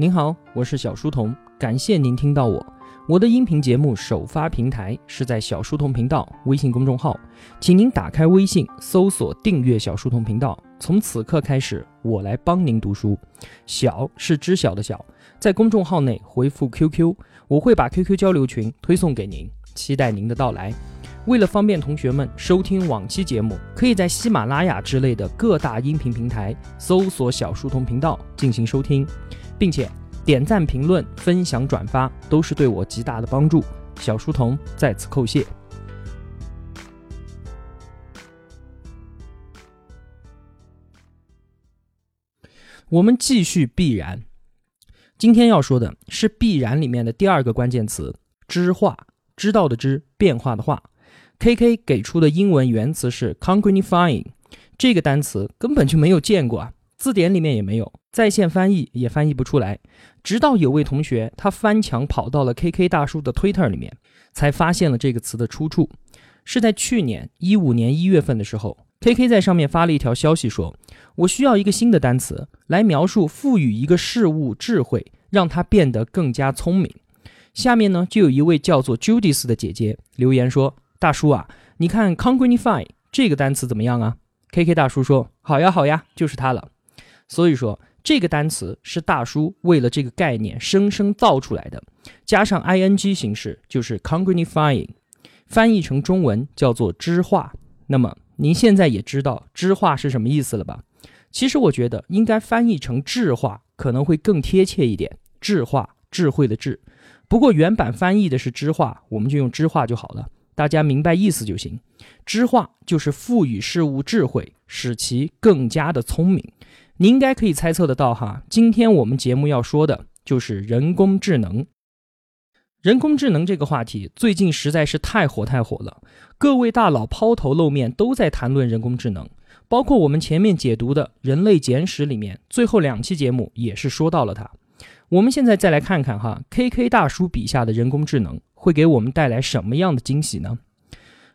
您好，我是小书童，感谢您听到我。我的音频节目首发平台是在小书童频道微信公众号，请您打开微信搜索订阅小书童频道。从此刻开始，我来帮您读书。小是知晓的小，在公众号内回复 QQ，我会把 QQ 交流群推送给您，期待您的到来。为了方便同学们收听往期节目，可以在喜马拉雅之类的各大音频平台搜索小书童频道进行收听，并且。点赞、评论、分享、转发都是对我极大的帮助，小书童在此叩谢。我们继续必然，今天要说的是必然里面的第二个关键词“知化”，知道的知，变化的化。K K 给出的英文原词是 “congruifying”，这个单词根本就没有见过啊，字典里面也没有。在线翻译也翻译不出来，直到有位同学他翻墙跑到了 KK 大叔的 Twitter 里面，才发现了这个词的出处。是在去年一五年一月份的时候，KK 在上面发了一条消息说：“我需要一个新的单词来描述赋予一个事物智慧，让它变得更加聪明。”下面呢，就有一位叫做 Judith 的姐姐留言说：“大叔啊，你看 congruify 这个单词怎么样啊？”KK 大叔说：“好呀，好呀，就是它了。”所以说。这个单词是大叔为了这个概念生生造出来的，加上 ing 形式就是 congruifying，翻译成中文叫做知化。那么您现在也知道知化是什么意思了吧？其实我觉得应该翻译成智化可能会更贴切一点，智化智慧的智。不过原版翻译的是知化，我们就用知化就好了，大家明白意思就行。知化就是赋予事物智慧，使其更加的聪明。你应该可以猜测得到哈，今天我们节目要说的就是人工智能。人工智能这个话题最近实在是太火太火了，各位大佬抛头露面都在谈论人工智能，包括我们前面解读的《人类简史》里面最后两期节目也是说到了它。我们现在再来看看哈，KK 大叔笔下的人工智能会给我们带来什么样的惊喜呢？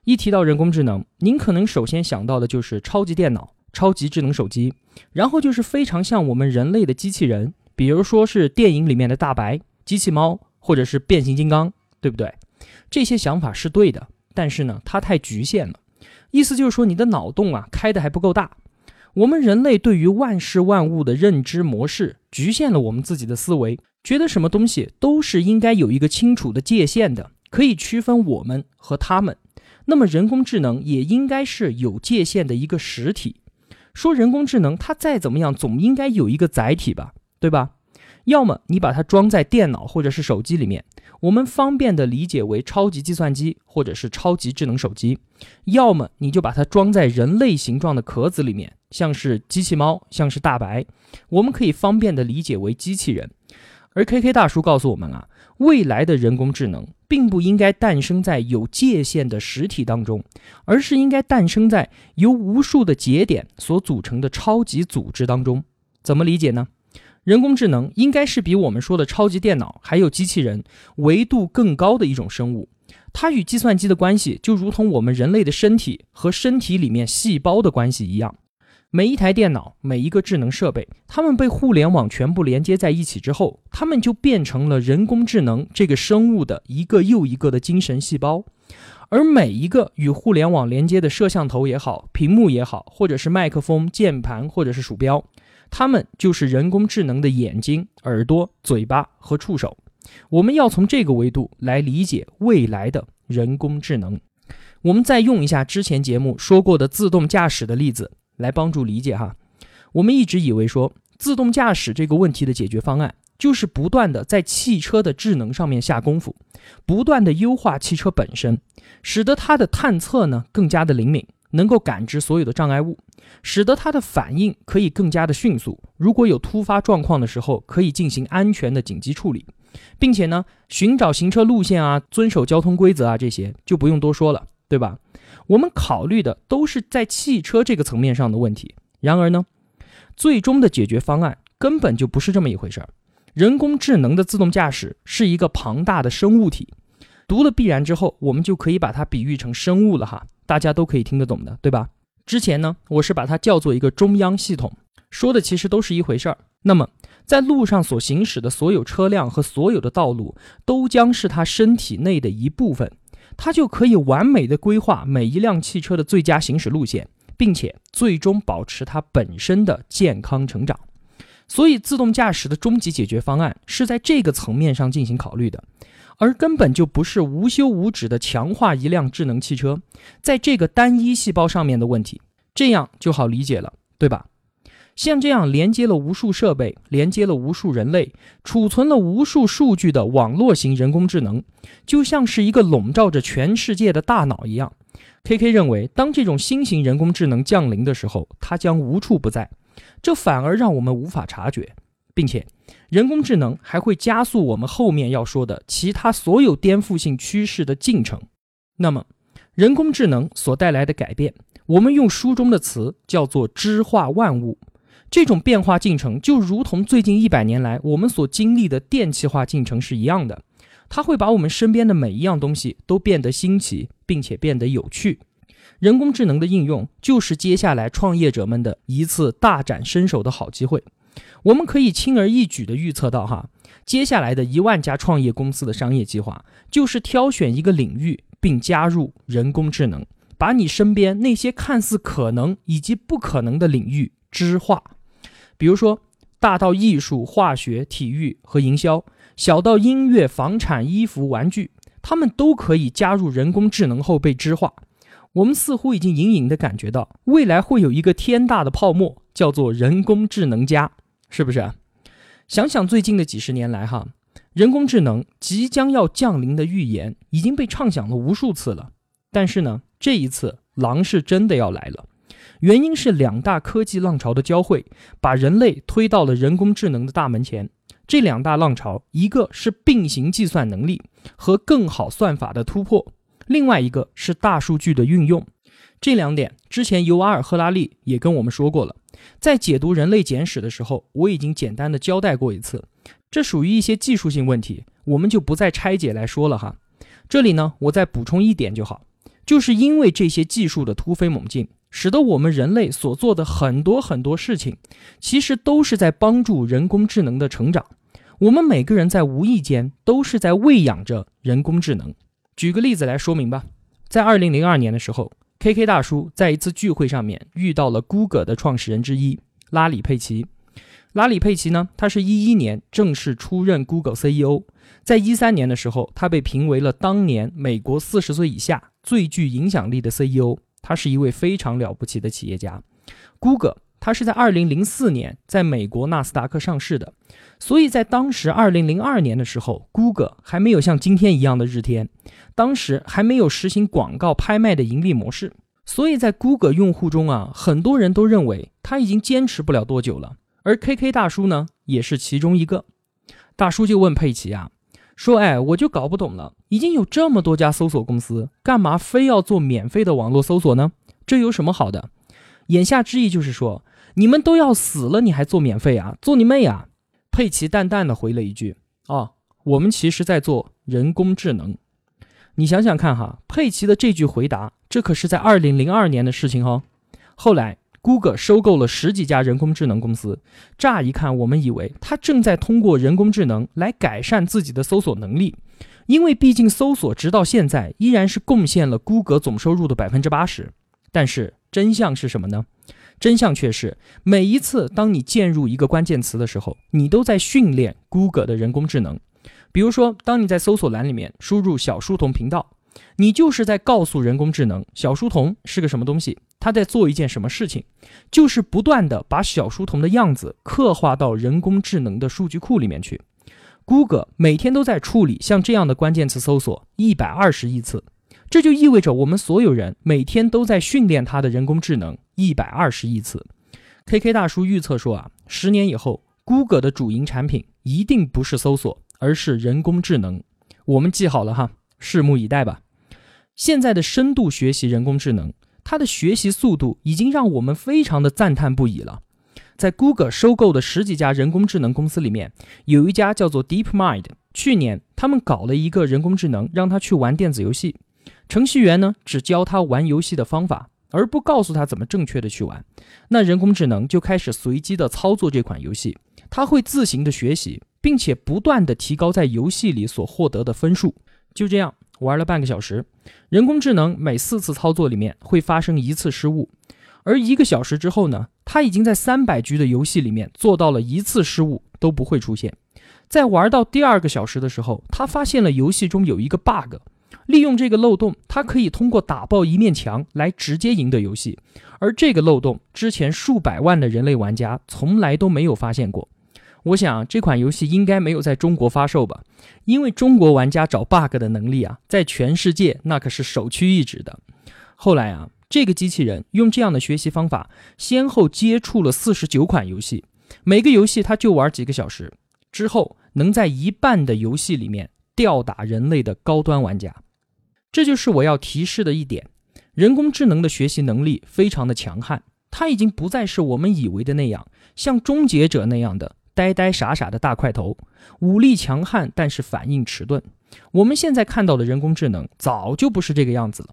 一提到人工智能，您可能首先想到的就是超级电脑。超级智能手机，然后就是非常像我们人类的机器人，比如说是电影里面的大白、机器猫，或者是变形金刚，对不对？这些想法是对的，但是呢，它太局限了。意思就是说，你的脑洞啊开的还不够大。我们人类对于万事万物的认知模式，局限了我们自己的思维，觉得什么东西都是应该有一个清楚的界限的，可以区分我们和他们。那么人工智能也应该是有界限的一个实体。说人工智能，它再怎么样，总应该有一个载体吧，对吧？要么你把它装在电脑或者是手机里面，我们方便的理解为超级计算机或者是超级智能手机；要么你就把它装在人类形状的壳子里面，像是机器猫，像是大白，我们可以方便的理解为机器人。而 K K 大叔告诉我们啊，未来的人工智能并不应该诞生在有界限的实体当中，而是应该诞生在由无数的节点所组成的超级组织当中。怎么理解呢？人工智能应该是比我们说的超级电脑还有机器人维度更高的一种生物，它与计算机的关系就如同我们人类的身体和身体里面细胞的关系一样。每一台电脑，每一个智能设备，它们被互联网全部连接在一起之后，它们就变成了人工智能这个生物的一个又一个的精神细胞。而每一个与互联网连接的摄像头也好，屏幕也好，或者是麦克风、键盘，或者是鼠标，它们就是人工智能的眼睛、耳朵、嘴巴和触手。我们要从这个维度来理解未来的人工智能。我们再用一下之前节目说过的自动驾驶的例子。来帮助理解哈，我们一直以为说自动驾驶这个问题的解决方案就是不断的在汽车的智能上面下功夫，不断的优化汽车本身，使得它的探测呢更加的灵敏，能够感知所有的障碍物，使得它的反应可以更加的迅速。如果有突发状况的时候，可以进行安全的紧急处理，并且呢寻找行车路线啊，遵守交通规则啊，这些就不用多说了，对吧？我们考虑的都是在汽车这个层面上的问题，然而呢，最终的解决方案根本就不是这么一回事儿。人工智能的自动驾驶是一个庞大的生物体，读了必然之后，我们就可以把它比喻成生物了哈，大家都可以听得懂的，对吧？之前呢，我是把它叫做一个中央系统，说的其实都是一回事儿。那么，在路上所行驶的所有车辆和所有的道路都将是它身体内的一部分，它就可以完美的规划每一辆汽车的最佳行驶路线，并且最终保持它本身的健康成长。所以，自动驾驶的终极解决方案是在这个层面上进行考虑的，而根本就不是无休无止的强化一辆智能汽车在这个单一细胞上面的问题。这样就好理解了，对吧？像这样连接了无数设备、连接了无数人类、储存了无数数据的网络型人工智能，就像是一个笼罩着全世界的大脑一样。K K 认为，当这种新型人工智能降临的时候，它将无处不在，这反而让我们无法察觉，并且人工智能还会加速我们后面要说的其他所有颠覆性趋势的进程。那么，人工智能所带来的改变，我们用书中的词叫做“知化万物”。这种变化进程就如同最近一百年来我们所经历的电气化进程是一样的，它会把我们身边的每一样东西都变得新奇，并且变得有趣。人工智能的应用就是接下来创业者们的一次大展身手的好机会。我们可以轻而易举地预测到，哈，接下来的一万家创业公司的商业计划就是挑选一个领域，并加入人工智能，把你身边那些看似可能以及不可能的领域知化。比如说，大到艺术、化学、体育和营销，小到音乐、房产、衣服、玩具，他们都可以加入人工智能后被知化。我们似乎已经隐隐地感觉到，未来会有一个天大的泡沫，叫做人工智能家，是不是？想想最近的几十年来，哈，人工智能即将要降临的预言已经被畅想了无数次了。但是呢，这一次狼是真的要来了。原因是两大科技浪潮的交汇，把人类推到了人工智能的大门前。这两大浪潮，一个是并行计算能力和更好算法的突破，另外一个是大数据的运用。这两点之前尤瓦尔·赫拉利也跟我们说过了，在解读人类简史的时候，我已经简单的交代过一次。这属于一些技术性问题，我们就不再拆解来说了哈。这里呢，我再补充一点就好，就是因为这些技术的突飞猛进。使得我们人类所做的很多很多事情，其实都是在帮助人工智能的成长。我们每个人在无意间都是在喂养着人工智能。举个例子来说明吧，在二零零二年的时候，K K 大叔在一次聚会上面遇到了 Google 的创始人之一拉里·佩奇。拉里·佩奇呢，他是一一年正式出任 Google CEO，在一三年的时候，他被评为了当年美国四十岁以下最具影响力的 CEO。他是一位非常了不起的企业家，Google，他是在二零零四年在美国纳斯达克上市的，所以在当时二零零二年的时候，Google 还没有像今天一样的日天，当时还没有实行广告拍卖的盈利模式，所以在 Google 用户中啊，很多人都认为他已经坚持不了多久了，而 KK 大叔呢，也是其中一个。大叔就问佩奇啊。说，哎，我就搞不懂了，已经有这么多家搜索公司，干嘛非要做免费的网络搜索呢？这有什么好的？言下之意就是说，你们都要死了，你还做免费啊？做你妹啊！佩奇淡淡的回了一句：“哦，我们其实在做人工智能。”你想想看哈，佩奇的这句回答，这可是在二零零二年的事情哦。后来。Google 收购了十几家人工智能公司，乍一看，我们以为它正在通过人工智能来改善自己的搜索能力，因为毕竟搜索直到现在依然是贡献了 Google 总收入的百分之八十。但是真相是什么呢？真相却是，每一次当你键入一个关键词的时候，你都在训练 Google 的人工智能。比如说，当你在搜索栏里面输入“小书童频道”。你就是在告诉人工智能小书童是个什么东西，他在做一件什么事情，就是不断的把小书童的样子刻画到人工智能的数据库里面去。Google 每天都在处理像这样的关键词搜索一百二十亿次，这就意味着我们所有人每天都在训练它的人工智能一百二十亿次。KK 大叔预测说啊，十年以后，Google 的主营产品一定不是搜索，而是人工智能。我们记好了哈。拭目以待吧。现在的深度学习人工智能，它的学习速度已经让我们非常的赞叹不已了。在 Google 收购的十几家人工智能公司里面，有一家叫做 DeepMind。去年他们搞了一个人工智能，让他去玩电子游戏。程序员呢，只教他玩游戏的方法，而不告诉他怎么正确的去玩，那人工智能就开始随机的操作这款游戏，它会自行的学习，并且不断的提高在游戏里所获得的分数。就这样玩了半个小时，人工智能每四次操作里面会发生一次失误，而一个小时之后呢，它已经在三百局的游戏里面做到了一次失误都不会出现。在玩到第二个小时的时候，他发现了游戏中有一个 bug。利用这个漏洞，它可以通过打爆一面墙来直接赢得游戏，而这个漏洞之前数百万的人类玩家从来都没有发现过。我想这款游戏应该没有在中国发售吧，因为中国玩家找 bug 的能力啊，在全世界那可是首屈一指的。后来啊，这个机器人用这样的学习方法，先后接触了四十九款游戏，每个游戏它就玩几个小时，之后能在一半的游戏里面吊打人类的高端玩家。这就是我要提示的一点，人工智能的学习能力非常的强悍，它已经不再是我们以为的那样，像终结者那样的呆呆傻傻的大块头，武力强悍但是反应迟钝。我们现在看到的人工智能早就不是这个样子了，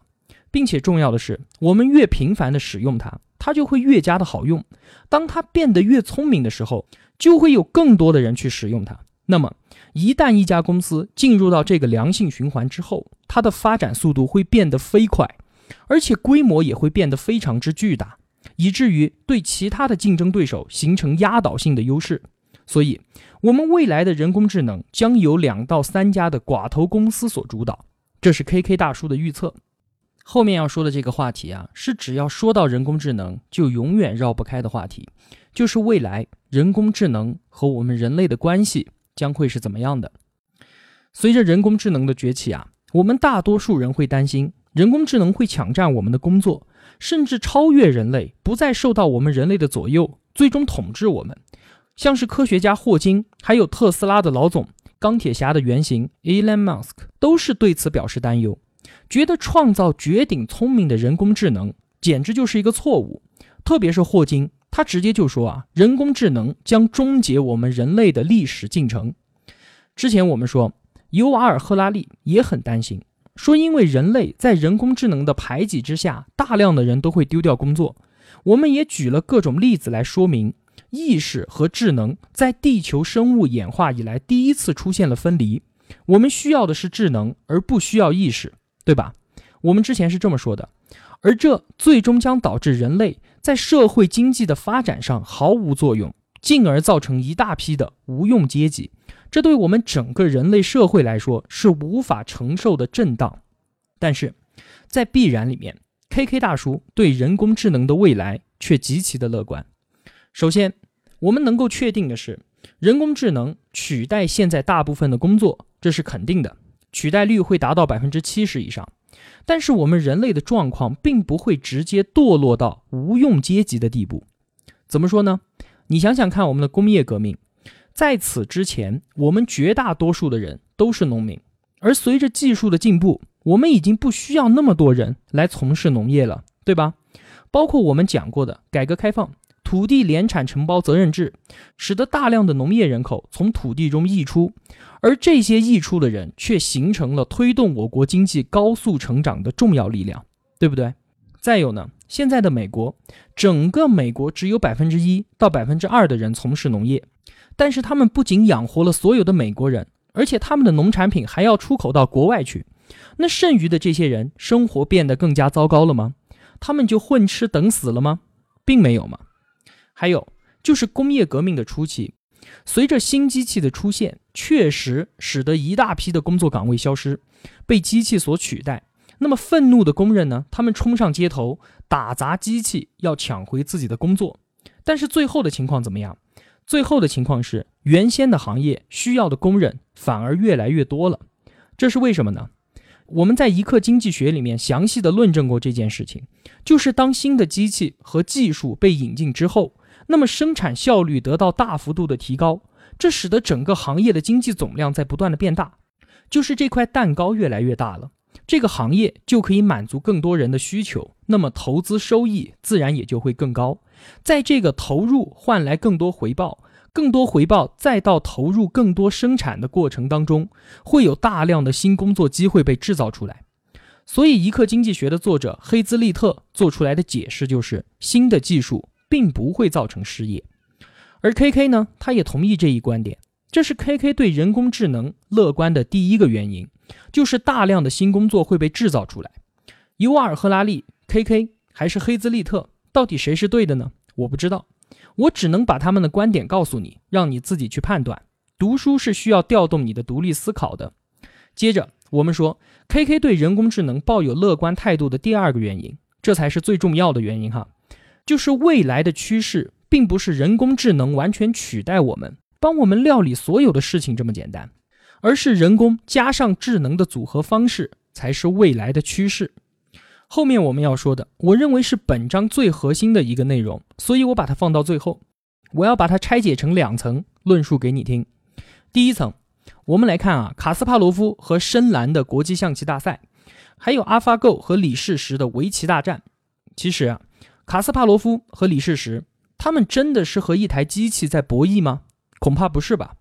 并且重要的是，我们越频繁的使用它，它就会越加的好用。当它变得越聪明的时候，就会有更多的人去使用它。那么，一旦一家公司进入到这个良性循环之后，它的发展速度会变得飞快，而且规模也会变得非常之巨大，以至于对其他的竞争对手形成压倒性的优势。所以，我们未来的人工智能将由两到三家的寡头公司所主导，这是 KK 大叔的预测。后面要说的这个话题啊，是只要说到人工智能就永远绕不开的话题，就是未来人工智能和我们人类的关系。将会是怎么样的？随着人工智能的崛起啊，我们大多数人会担心人工智能会抢占我们的工作，甚至超越人类，不再受到我们人类的左右，最终统治我们。像是科学家霍金，还有特斯拉的老总、钢铁侠的原型 Elon Musk，都是对此表示担忧，觉得创造绝顶聪明的人工智能简直就是一个错误。特别是霍金。他直接就说啊，人工智能将终结我们人类的历史进程。之前我们说，尤瓦尔·赫拉利也很担心，说因为人类在人工智能的排挤之下，大量的人都会丢掉工作。我们也举了各种例子来说明，意识和智能在地球生物演化以来第一次出现了分离。我们需要的是智能，而不需要意识，对吧？我们之前是这么说的，而这最终将导致人类。在社会经济的发展上毫无作用，进而造成一大批的无用阶级，这对我们整个人类社会来说是无法承受的震荡。但是，在必然里面，KK 大叔对人工智能的未来却极其的乐观。首先，我们能够确定的是，人工智能取代现在大部分的工作，这是肯定的，取代率会达到百分之七十以上。但是我们人类的状况并不会直接堕落到无用阶级的地步，怎么说呢？你想想看，我们的工业革命，在此之前，我们绝大多数的人都是农民，而随着技术的进步，我们已经不需要那么多人来从事农业了，对吧？包括我们讲过的改革开放。土地联产承包责任制，使得大量的农业人口从土地中溢出，而这些溢出的人却形成了推动我国经济高速成长的重要力量，对不对？再有呢，现在的美国，整个美国只有百分之一到百分之二的人从事农业，但是他们不仅养活了所有的美国人，而且他们的农产品还要出口到国外去。那剩余的这些人生活变得更加糟糕了吗？他们就混吃等死了吗？并没有嘛。还有就是工业革命的初期，随着新机器的出现，确实使得一大批的工作岗位消失，被机器所取代。那么愤怒的工人呢？他们冲上街头打砸机器，要抢回自己的工作。但是最后的情况怎么样？最后的情况是，原先的行业需要的工人反而越来越多了。这是为什么呢？我们在一课经济学里面详细的论证过这件事情，就是当新的机器和技术被引进之后。那么生产效率得到大幅度的提高，这使得整个行业的经济总量在不断的变大，就是这块蛋糕越来越大了，这个行业就可以满足更多人的需求，那么投资收益自然也就会更高，在这个投入换来更多回报，更多回报再到投入更多生产的过程当中，会有大量的新工作机会被制造出来。所以，一刻经济学的作者黑兹利特做出来的解释就是，新的技术并不会造成失业。而 KK 呢，他也同意这一观点。这是 KK 对人工智能乐观的第一个原因，就是大量的新工作会被制造出来。尤瓦尔·赫拉利、KK 还是黑兹利特，到底谁是对的呢？我不知道，我只能把他们的观点告诉你，让你自己去判断。读书是需要调动你的独立思考的。接着，我们说 KK 对人工智能抱有乐观态度的第二个原因，这才是最重要的原因哈，就是未来的趋势并不是人工智能完全取代我们。帮我们料理所有的事情这么简单，而是人工加上智能的组合方式才是未来的趋势。后面我们要说的，我认为是本章最核心的一个内容，所以我把它放到最后。我要把它拆解成两层论述给你听。第一层，我们来看啊，卡斯帕罗夫和深蓝的国际象棋大赛，还有 AlphaGo 和李世石的围棋大战。其实啊，卡斯帕罗夫和李世石，他们真的是和一台机器在博弈吗？恐怕不是吧？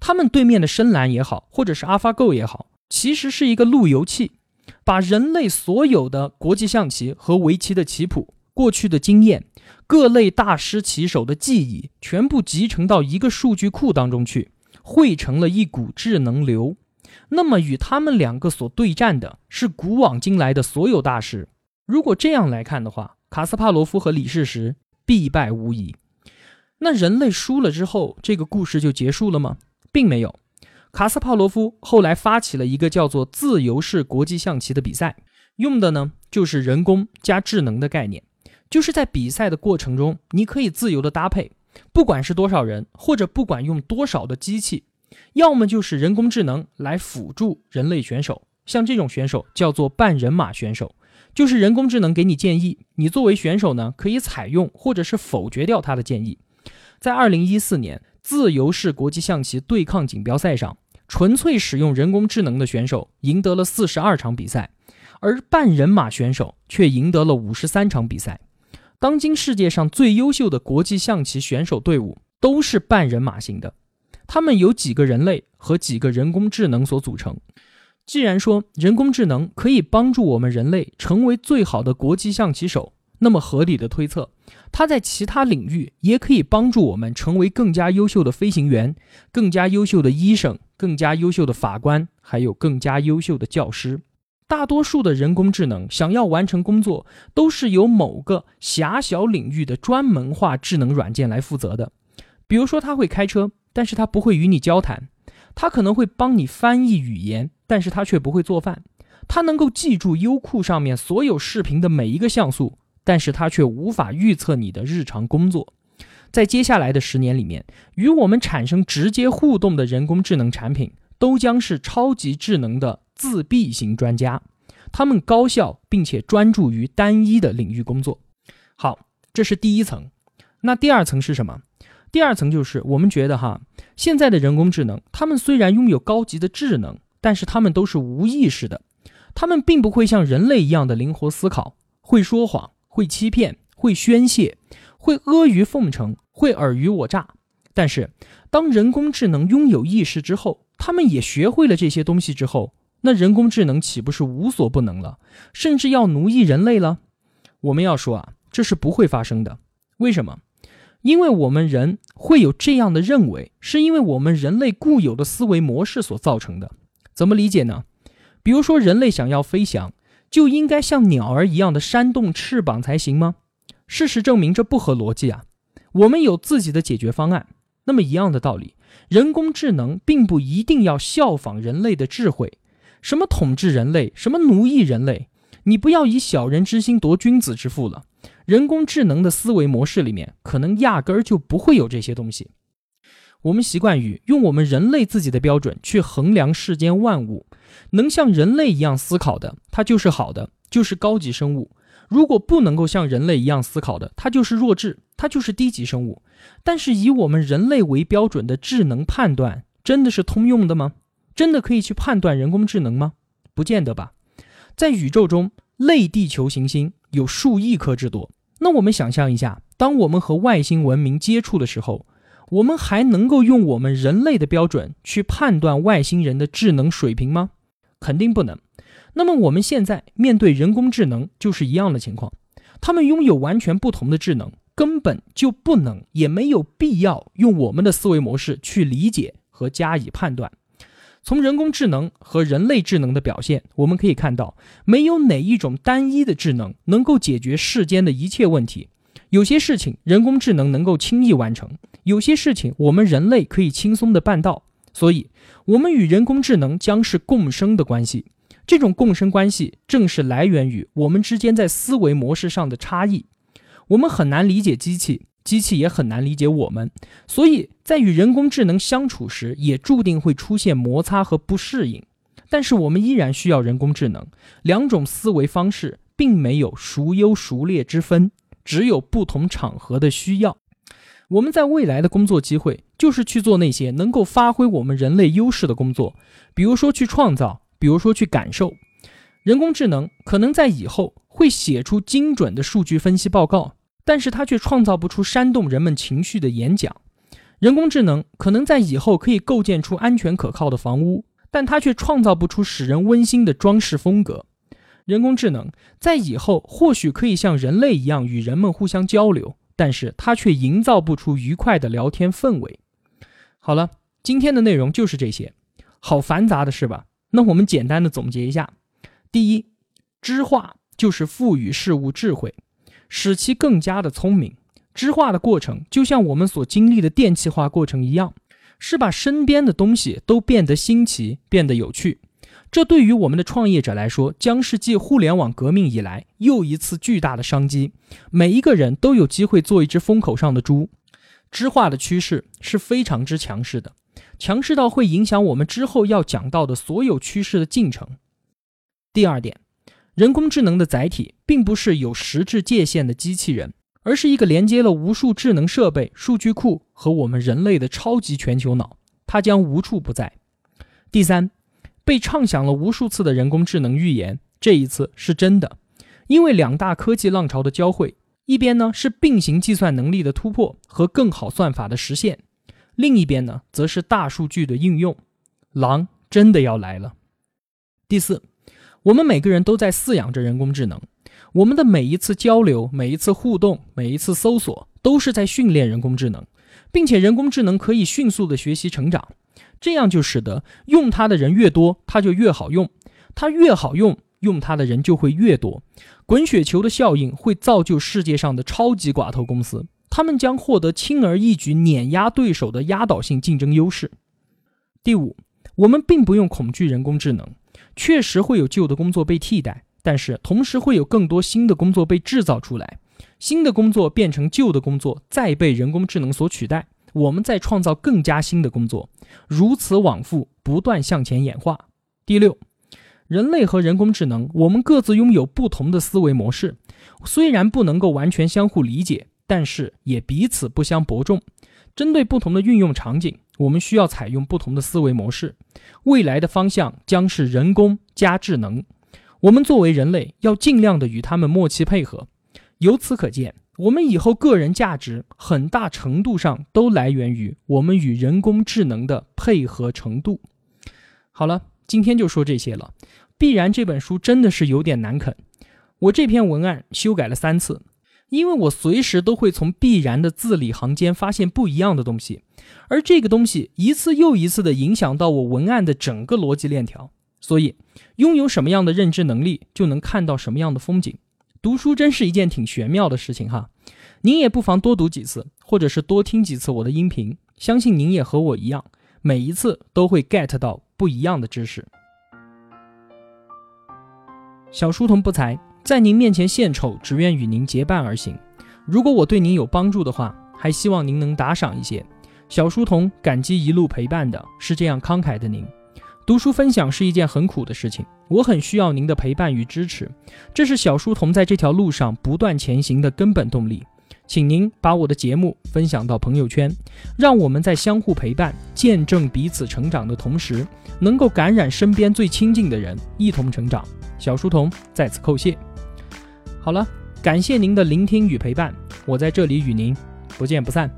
他们对面的深蓝也好，或者是 AlphaGo 也好，其实是一个路由器，把人类所有的国际象棋和围棋的棋谱、过去的经验、各类大师棋手的记忆，全部集成到一个数据库当中去，汇成了一股智能流。那么与他们两个所对战的是古往今来的所有大师。如果这样来看的话，卡斯帕罗夫和李世石必败无疑。那人类输了之后，这个故事就结束了吗？并没有。卡斯帕罗夫后来发起了一个叫做“自由式国际象棋”的比赛，用的呢就是人工加智能的概念，就是在比赛的过程中，你可以自由的搭配，不管是多少人，或者不管用多少的机器，要么就是人工智能来辅助人类选手，像这种选手叫做半人马选手，就是人工智能给你建议，你作为选手呢可以采用或者是否决掉他的建议。在二零一四年自由式国际象棋对抗锦标赛上，纯粹使用人工智能的选手赢得了四十二场比赛，而半人马选手却赢得了五十三场比赛。当今世界上最优秀的国际象棋选手队伍都是半人马型的，他们由几个人类和几个人工智能所组成。既然说人工智能可以帮助我们人类成为最好的国际象棋手，那么合理的推测。它在其他领域也可以帮助我们成为更加优秀的飞行员、更加优秀的医生、更加优秀的法官，还有更加优秀的教师。大多数的人工智能想要完成工作，都是由某个狭小领域的专门化智能软件来负责的。比如说，它会开车，但是它不会与你交谈；它可能会帮你翻译语言，但是它却不会做饭；它能够记住优酷上面所有视频的每一个像素。但是它却无法预测你的日常工作，在接下来的十年里面，与我们产生直接互动的人工智能产品都将是超级智能的自闭型专家，他们高效并且专注于单一的领域工作。好，这是第一层。那第二层是什么？第二层就是我们觉得哈，现在的人工智能，他们虽然拥有高级的智能，但是他们都是无意识的，他们并不会像人类一样的灵活思考，会说谎。会欺骗，会宣泄，会阿谀奉承，会尔虞我诈。但是，当人工智能拥有意识之后，他们也学会了这些东西之后，那人工智能岂不是无所不能了，甚至要奴役人类了？我们要说啊，这是不会发生的。为什么？因为我们人会有这样的认为，是因为我们人类固有的思维模式所造成的。怎么理解呢？比如说，人类想要飞翔。就应该像鸟儿一样的扇动翅膀才行吗？事实证明这不合逻辑啊！我们有自己的解决方案。那么一样的道理，人工智能并不一定要效仿人类的智慧，什么统治人类，什么奴役人类，你不要以小人之心夺君子之腹了。人工智能的思维模式里面，可能压根儿就不会有这些东西。我们习惯于用我们人类自己的标准去衡量世间万物。能像人类一样思考的，它就是好的，就是高级生物；如果不能够像人类一样思考的，它就是弱智，它就是低级生物。但是以我们人类为标准的智能判断，真的是通用的吗？真的可以去判断人工智能吗？不见得吧。在宇宙中，类地球行星有数亿颗之多。那我们想象一下，当我们和外星文明接触的时候，我们还能够用我们人类的标准去判断外星人的智能水平吗？肯定不能。那么我们现在面对人工智能就是一样的情况，他们拥有完全不同的智能，根本就不能也没有必要用我们的思维模式去理解和加以判断。从人工智能和人类智能的表现，我们可以看到，没有哪一种单一的智能能够解决世间的一切问题。有些事情人工智能能够轻易完成，有些事情我们人类可以轻松的办到。所以，我们与人工智能将是共生的关系。这种共生关系正是来源于我们之间在思维模式上的差异。我们很难理解机器。机器也很难理解我们，所以在与人工智能相处时，也注定会出现摩擦和不适应。但是我们依然需要人工智能，两种思维方式并没有孰优孰劣之分，只有不同场合的需要。我们在未来的工作机会，就是去做那些能够发挥我们人类优势的工作，比如说去创造，比如说去感受。人工智能可能在以后会写出精准的数据分析报告。但是它却创造不出煽动人们情绪的演讲。人工智能可能在以后可以构建出安全可靠的房屋，但它却创造不出使人温馨的装饰风格。人工智能在以后或许可以像人类一样与人们互相交流，但是它却营造不出愉快的聊天氛围。好了，今天的内容就是这些，好繁杂的是吧？那我们简单的总结一下：第一，知化就是赋予事物智慧。使其更加的聪明，知化的过程就像我们所经历的电气化过程一样，是把身边的东西都变得新奇，变得有趣。这对于我们的创业者来说，将是继互联网革命以来又一次巨大的商机。每一个人都有机会做一只风口上的猪。知化的趋势是非常之强势的，强势到会影响我们之后要讲到的所有趋势的进程。第二点。人工智能的载体并不是有实质界限的机器人，而是一个连接了无数智能设备、数据库和我们人类的超级全球脑，它将无处不在。第三，被畅想了无数次的人工智能预言，这一次是真的，因为两大科技浪潮的交汇，一边呢是并行计算能力的突破和更好算法的实现，另一边呢则是大数据的应用，狼真的要来了。第四。我们每个人都在饲养着人工智能，我们的每一次交流、每一次互动、每一次搜索，都是在训练人工智能，并且人工智能可以迅速的学习成长，这样就使得用它的人越多，它就越好用，它越好用，用它的人就会越多，滚雪球的效应会造就世界上的超级寡头公司，他们将获得轻而易举碾压对手的压倒性竞争优势。第五，我们并不用恐惧人工智能。确实会有旧的工作被替代，但是同时会有更多新的工作被制造出来，新的工作变成旧的工作，再被人工智能所取代，我们再创造更加新的工作，如此往复，不断向前演化。第六，人类和人工智能，我们各自拥有不同的思维模式，虽然不能够完全相互理解，但是也彼此不相伯仲。针对不同的运用场景，我们需要采用不同的思维模式。未来的方向将是人工加智能。我们作为人类，要尽量的与他们默契配合。由此可见，我们以后个人价值很大程度上都来源于我们与人工智能的配合程度。好了，今天就说这些了。必然这本书真的是有点难啃，我这篇文案修改了三次。因为我随时都会从必然的字里行间发现不一样的东西，而这个东西一次又一次地影响到我文案的整个逻辑链条。所以，拥有什么样的认知能力，就能看到什么样的风景。读书真是一件挺玄妙的事情哈。您也不妨多读几次，或者是多听几次我的音频，相信您也和我一样，每一次都会 get 到不一样的知识。小书童不才。在您面前献丑，只愿与您结伴而行。如果我对您有帮助的话，还希望您能打赏一些。小书童感激一路陪伴的是这样慷慨的您。读书分享是一件很苦的事情，我很需要您的陪伴与支持，这是小书童在这条路上不断前行的根本动力。请您把我的节目分享到朋友圈，让我们在相互陪伴、见证彼此成长的同时，能够感染身边最亲近的人，一同成长。小书童在此叩谢。好了，感谢您的聆听与陪伴，我在这里与您不见不散。